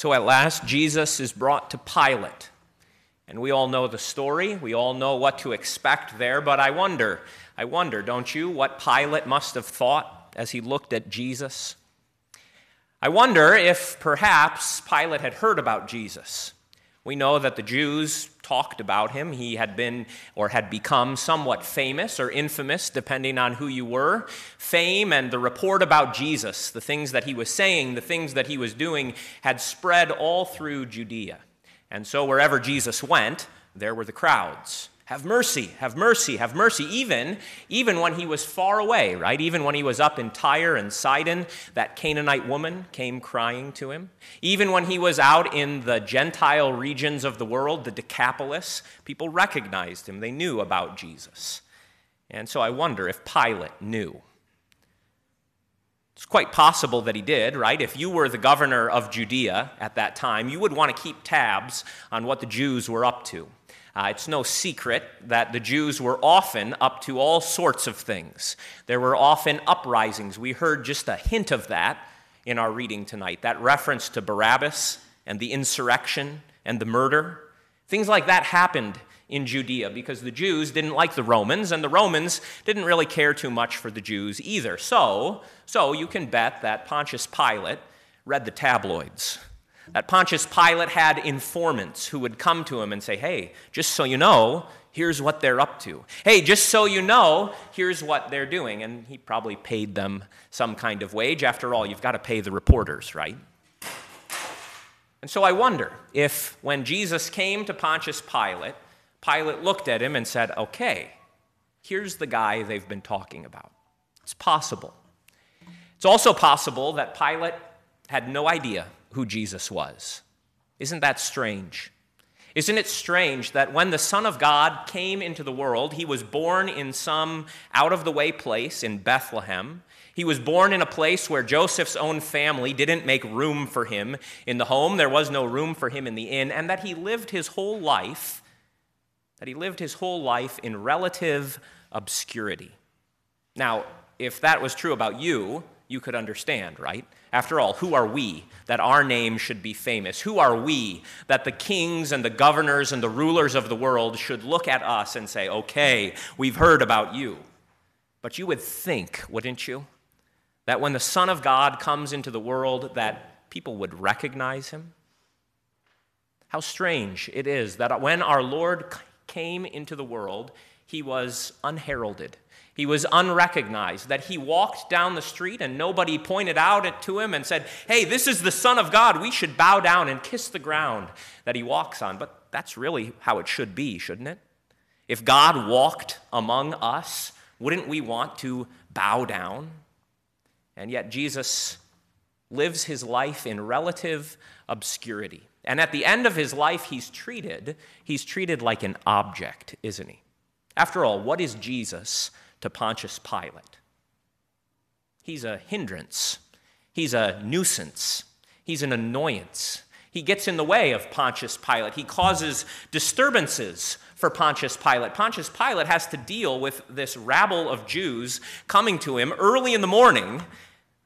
So at last, Jesus is brought to Pilate. And we all know the story. We all know what to expect there. But I wonder, I wonder, don't you, what Pilate must have thought as he looked at Jesus? I wonder if perhaps Pilate had heard about Jesus. We know that the Jews talked about him. He had been or had become somewhat famous or infamous, depending on who you were. Fame and the report about Jesus, the things that he was saying, the things that he was doing, had spread all through Judea. And so wherever Jesus went, there were the crowds. Have mercy, have mercy, have mercy. Even, even when he was far away, right? Even when he was up in Tyre and Sidon, that Canaanite woman came crying to him. Even when he was out in the Gentile regions of the world, the Decapolis, people recognized him. They knew about Jesus. And so I wonder if Pilate knew. It's quite possible that he did, right? If you were the governor of Judea at that time, you would want to keep tabs on what the Jews were up to. Uh, it's no secret that the Jews were often up to all sorts of things. There were often uprisings. We heard just a hint of that in our reading tonight that reference to Barabbas and the insurrection and the murder. Things like that happened in Judea because the Jews didn't like the Romans, and the Romans didn't really care too much for the Jews either. So, so you can bet that Pontius Pilate read the tabloids that Pontius Pilate had informants who would come to him and say, Hey, just so you know, here's what they're up to. Hey, just so you know, here's what they're doing. And he probably paid them some kind of wage. After all, you've got to pay the reporters, right? And so I wonder if when Jesus came to Pontius Pilate, Pilate looked at him and said, Okay, here's the guy they've been talking about. It's possible. It's also possible that Pilate had no idea who Jesus was. Isn't that strange? Isn't it strange that when the Son of God came into the world, he was born in some out of the way place in Bethlehem? He was born in a place where Joseph's own family didn't make room for him in the home. There was no room for him in the inn, and that he lived his whole life, that he lived his whole life in relative obscurity. Now, if that was true about you, you could understand, right? After all, who are we that our name should be famous? Who are we that the kings and the governors and the rulers of the world should look at us and say, okay, we've heard about you? But you would think, wouldn't you, that when the Son of God comes into the world, that people would recognize him? How strange it is that when our Lord came into the world, he was unheralded. He was unrecognized, that he walked down the street and nobody pointed out it to him and said, Hey, this is the Son of God. We should bow down and kiss the ground that he walks on. But that's really how it should be, shouldn't it? If God walked among us, wouldn't we want to bow down? And yet, Jesus lives his life in relative obscurity. And at the end of his life, he's treated, he's treated like an object, isn't he? After all, what is Jesus to Pontius Pilate. He's a hindrance, he's a nuisance, he's an annoyance. He gets in the way of Pontius Pilate. He causes disturbances for Pontius Pilate. Pontius Pilate has to deal with this rabble of Jews coming to him early in the morning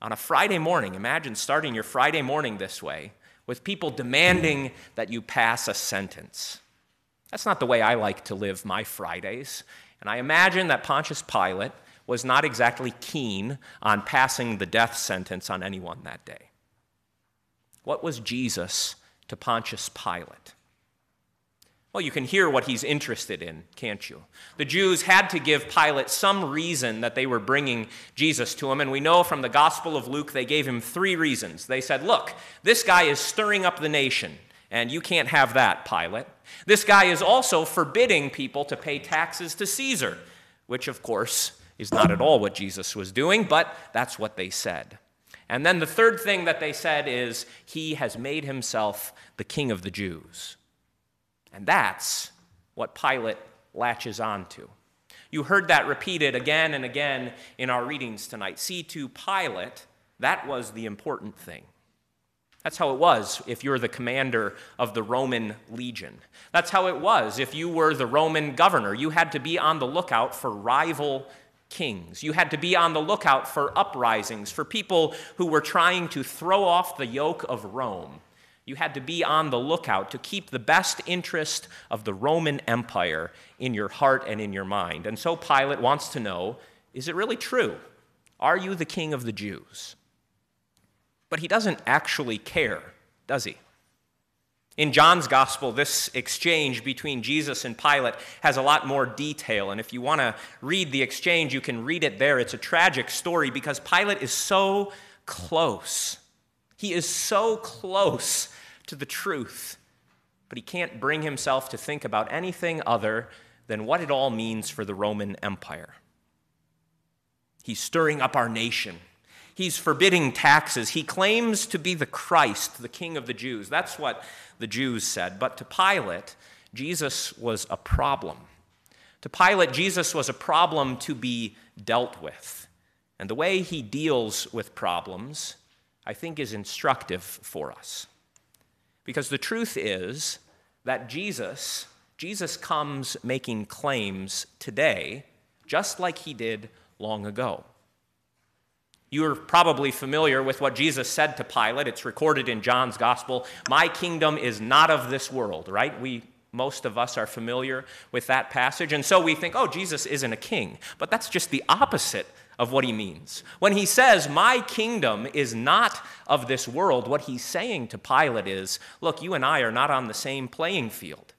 on a Friday morning. Imagine starting your Friday morning this way with people demanding that you pass a sentence. That's not the way I like to live my Fridays. And I imagine that Pontius Pilate was not exactly keen on passing the death sentence on anyone that day. What was Jesus to Pontius Pilate? Well, you can hear what he's interested in, can't you? The Jews had to give Pilate some reason that they were bringing Jesus to him, and we know from the Gospel of Luke they gave him three reasons. They said, Look, this guy is stirring up the nation. And you can't have that, Pilate. This guy is also forbidding people to pay taxes to Caesar, which, of course, is not at all what Jesus was doing, but that's what they said. And then the third thing that they said is, He has made himself the king of the Jews. And that's what Pilate latches onto. You heard that repeated again and again in our readings tonight. See, to Pilate, that was the important thing. That's how it was if you're the commander of the Roman legion. That's how it was if you were the Roman governor. You had to be on the lookout for rival kings. You had to be on the lookout for uprisings, for people who were trying to throw off the yoke of Rome. You had to be on the lookout to keep the best interest of the Roman Empire in your heart and in your mind. And so Pilate wants to know is it really true? Are you the king of the Jews? But he doesn't actually care, does he? In John's gospel, this exchange between Jesus and Pilate has a lot more detail. And if you want to read the exchange, you can read it there. It's a tragic story because Pilate is so close. He is so close to the truth, but he can't bring himself to think about anything other than what it all means for the Roman Empire. He's stirring up our nation. He's forbidding taxes. He claims to be the Christ, the King of the Jews. That's what the Jews said. But to Pilate, Jesus was a problem. To Pilate, Jesus was a problem to be dealt with. And the way he deals with problems, I think, is instructive for us. Because the truth is that Jesus, Jesus comes making claims today, just like he did long ago. You're probably familiar with what Jesus said to Pilate. It's recorded in John's gospel. My kingdom is not of this world, right? We most of us are familiar with that passage. And so we think, oh, Jesus isn't a king. But that's just the opposite of what he means. When he says, My kingdom is not of this world, what he's saying to Pilate is, Look, you and I are not on the same playing field.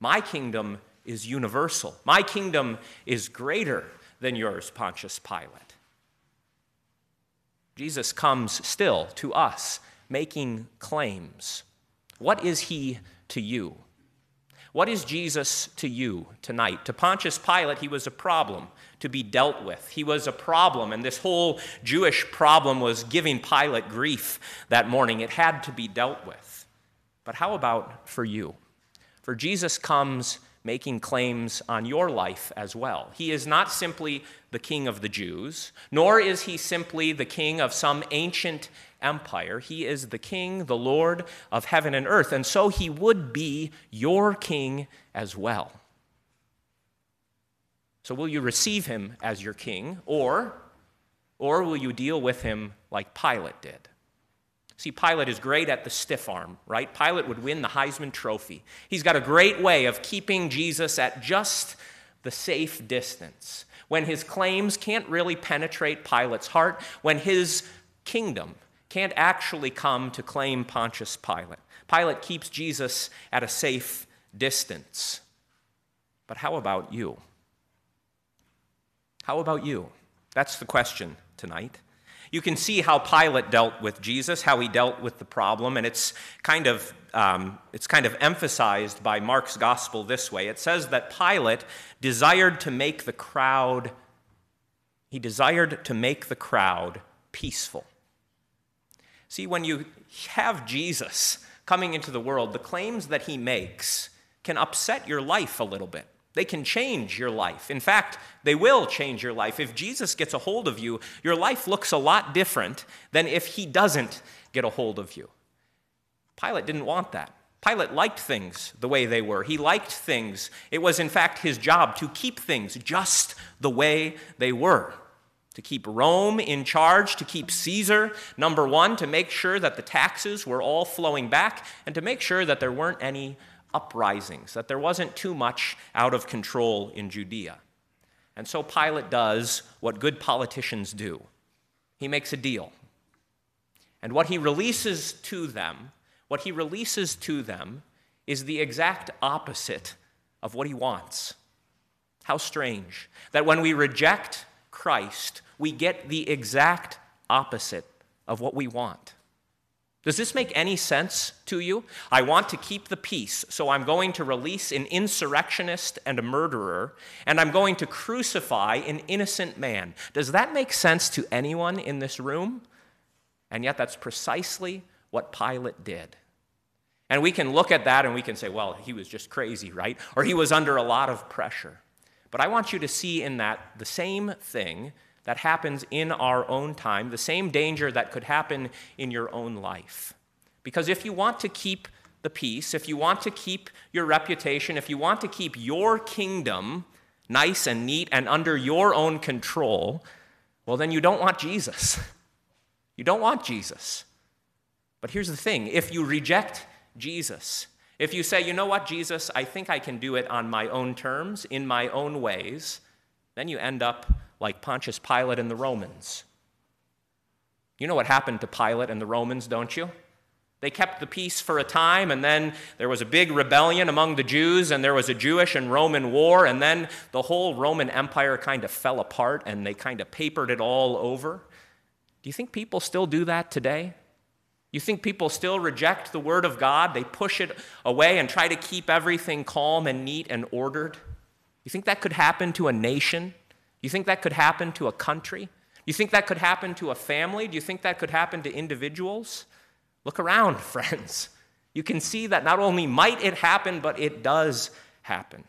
My kingdom is universal, my kingdom is greater than yours, Pontius Pilate. Jesus comes still to us making claims. What is he to you? What is Jesus to you tonight? To Pontius Pilate, he was a problem to be dealt with. He was a problem, and this whole Jewish problem was giving Pilate grief that morning. It had to be dealt with. But how about for you? For Jesus comes making claims on your life as well. He is not simply the king of the Jews, nor is he simply the king of some ancient empire. He is the king, the Lord of heaven and earth, and so he would be your king as well. So will you receive him as your king or or will you deal with him like Pilate did? See, Pilate is great at the stiff arm, right? Pilate would win the Heisman Trophy. He's got a great way of keeping Jesus at just the safe distance. When his claims can't really penetrate Pilate's heart, when his kingdom can't actually come to claim Pontius Pilate. Pilate keeps Jesus at a safe distance. But how about you? How about you? That's the question tonight. You can see how Pilate dealt with Jesus, how he dealt with the problem, and it's kind of um, it's kind of emphasized by Mark's gospel this way. It says that Pilate desired to make the crowd he desired to make the crowd peaceful. See, when you have Jesus coming into the world, the claims that he makes can upset your life a little bit. They can change your life. In fact, they will change your life. If Jesus gets a hold of you, your life looks a lot different than if he doesn't get a hold of you. Pilate didn't want that. Pilate liked things the way they were. He liked things. It was, in fact, his job to keep things just the way they were. To keep Rome in charge, to keep Caesar, number one, to make sure that the taxes were all flowing back, and to make sure that there weren't any uprisings, that there wasn't too much out of control in Judea. And so Pilate does what good politicians do he makes a deal. And what he releases to them, what he releases to them, is the exact opposite of what he wants. How strange that when we reject Christ, we get the exact opposite of what we want. Does this make any sense to you? I want to keep the peace, so I'm going to release an insurrectionist and a murderer, and I'm going to crucify an innocent man. Does that make sense to anyone in this room? And yet, that's precisely what Pilate did. And we can look at that and we can say, well, he was just crazy, right? Or he was under a lot of pressure. But I want you to see in that the same thing that happens in our own time, the same danger that could happen in your own life. Because if you want to keep the peace, if you want to keep your reputation, if you want to keep your kingdom nice and neat and under your own control, well, then you don't want Jesus. You don't want Jesus. But here's the thing if you reject Jesus. If you say, you know what, Jesus, I think I can do it on my own terms, in my own ways, then you end up like Pontius Pilate and the Romans. You know what happened to Pilate and the Romans, don't you? They kept the peace for a time, and then there was a big rebellion among the Jews, and there was a Jewish and Roman war, and then the whole Roman Empire kind of fell apart and they kind of papered it all over. Do you think people still do that today? You think people still reject the Word of God? They push it away and try to keep everything calm and neat and ordered? You think that could happen to a nation? You think that could happen to a country? You think that could happen to a family? Do you think that could happen to individuals? Look around, friends. You can see that not only might it happen, but it does happen.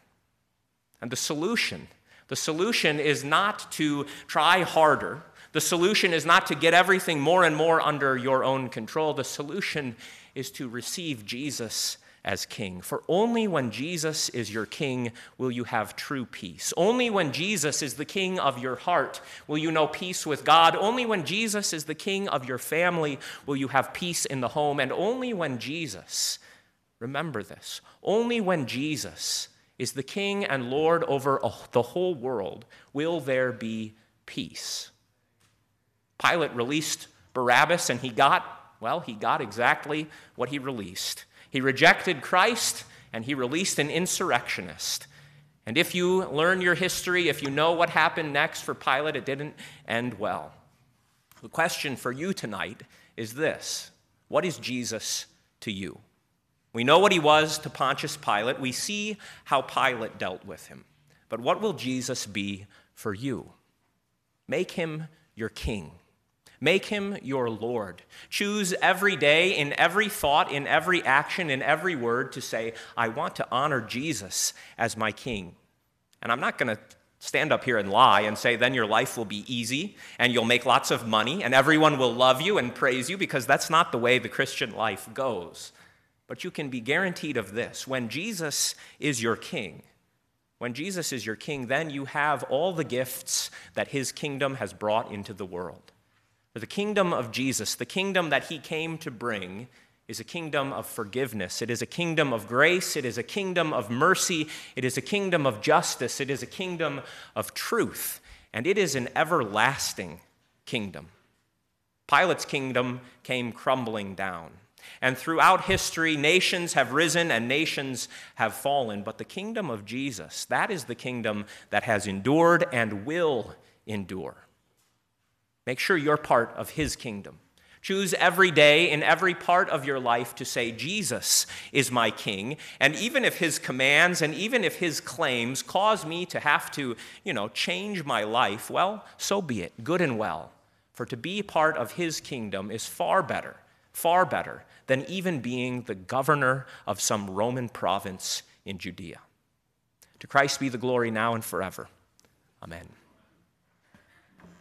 And the solution, the solution is not to try harder. The solution is not to get everything more and more under your own control. The solution is to receive Jesus as king. For only when Jesus is your king will you have true peace. Only when Jesus is the king of your heart will you know peace with God. Only when Jesus is the king of your family will you have peace in the home. And only when Jesus, remember this, only when Jesus is the king and Lord over the whole world will there be peace. Pilate released Barabbas and he got, well, he got exactly what he released. He rejected Christ and he released an insurrectionist. And if you learn your history, if you know what happened next for Pilate, it didn't end well. The question for you tonight is this What is Jesus to you? We know what he was to Pontius Pilate. We see how Pilate dealt with him. But what will Jesus be for you? Make him your king. Make him your Lord. Choose every day, in every thought, in every action, in every word, to say, I want to honor Jesus as my king. And I'm not going to stand up here and lie and say, then your life will be easy and you'll make lots of money and everyone will love you and praise you, because that's not the way the Christian life goes. But you can be guaranteed of this when Jesus is your king, when Jesus is your king, then you have all the gifts that his kingdom has brought into the world. For the kingdom of Jesus, the kingdom that he came to bring, is a kingdom of forgiveness. It is a kingdom of grace. It is a kingdom of mercy. It is a kingdom of justice. It is a kingdom of truth. And it is an everlasting kingdom. Pilate's kingdom came crumbling down. And throughout history, nations have risen and nations have fallen. But the kingdom of Jesus, that is the kingdom that has endured and will endure. Make sure you're part of His kingdom. Choose every day in every part of your life to say, Jesus is my king. And even if his commands and even if his claims cause me to have to, you know, change my life, well, so be it, good and well. For to be part of his kingdom is far better, far better than even being the governor of some Roman province in Judea. To Christ be the glory now and forever. Amen.